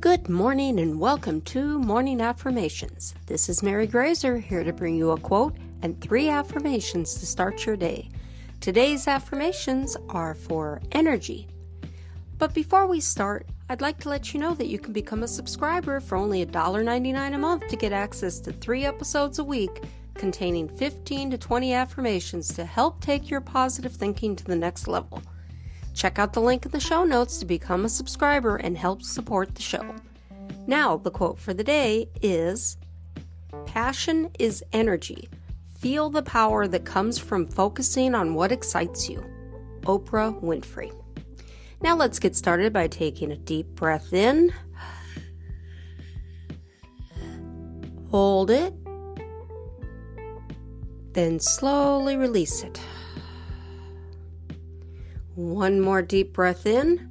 Good morning and welcome to Morning Affirmations. This is Mary Graser here to bring you a quote and three affirmations to start your day. Today's affirmations are for energy. But before we start, I'd like to let you know that you can become a subscriber for only $1.99 a month to get access to three episodes a week containing 15 to 20 affirmations to help take your positive thinking to the next level. Check out the link in the show notes to become a subscriber and help support the show. Now, the quote for the day is Passion is energy. Feel the power that comes from focusing on what excites you. Oprah Winfrey. Now, let's get started by taking a deep breath in. Hold it. Then slowly release it. One more deep breath in.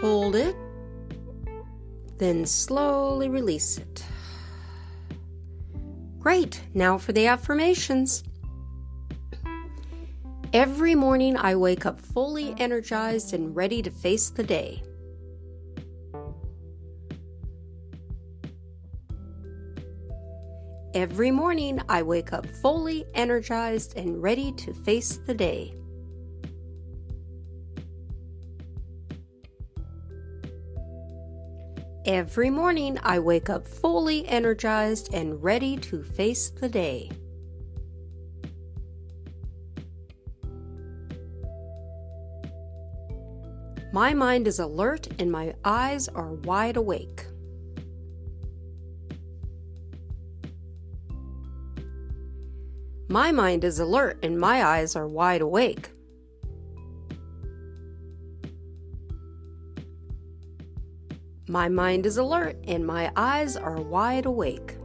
Hold it. Then slowly release it. Great. Now for the affirmations. Every morning I wake up fully energized and ready to face the day. Every morning, I wake up fully energized and ready to face the day. Every morning, I wake up fully energized and ready to face the day. My mind is alert and my eyes are wide awake. My mind is alert and my eyes are wide awake. My mind is alert and my eyes are wide awake.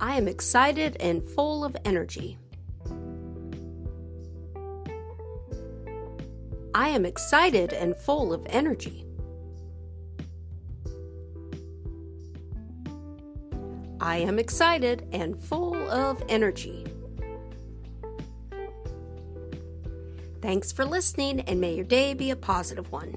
I am excited and full of energy. I am excited and full of energy. I am excited and full of energy. Thanks for listening, and may your day be a positive one.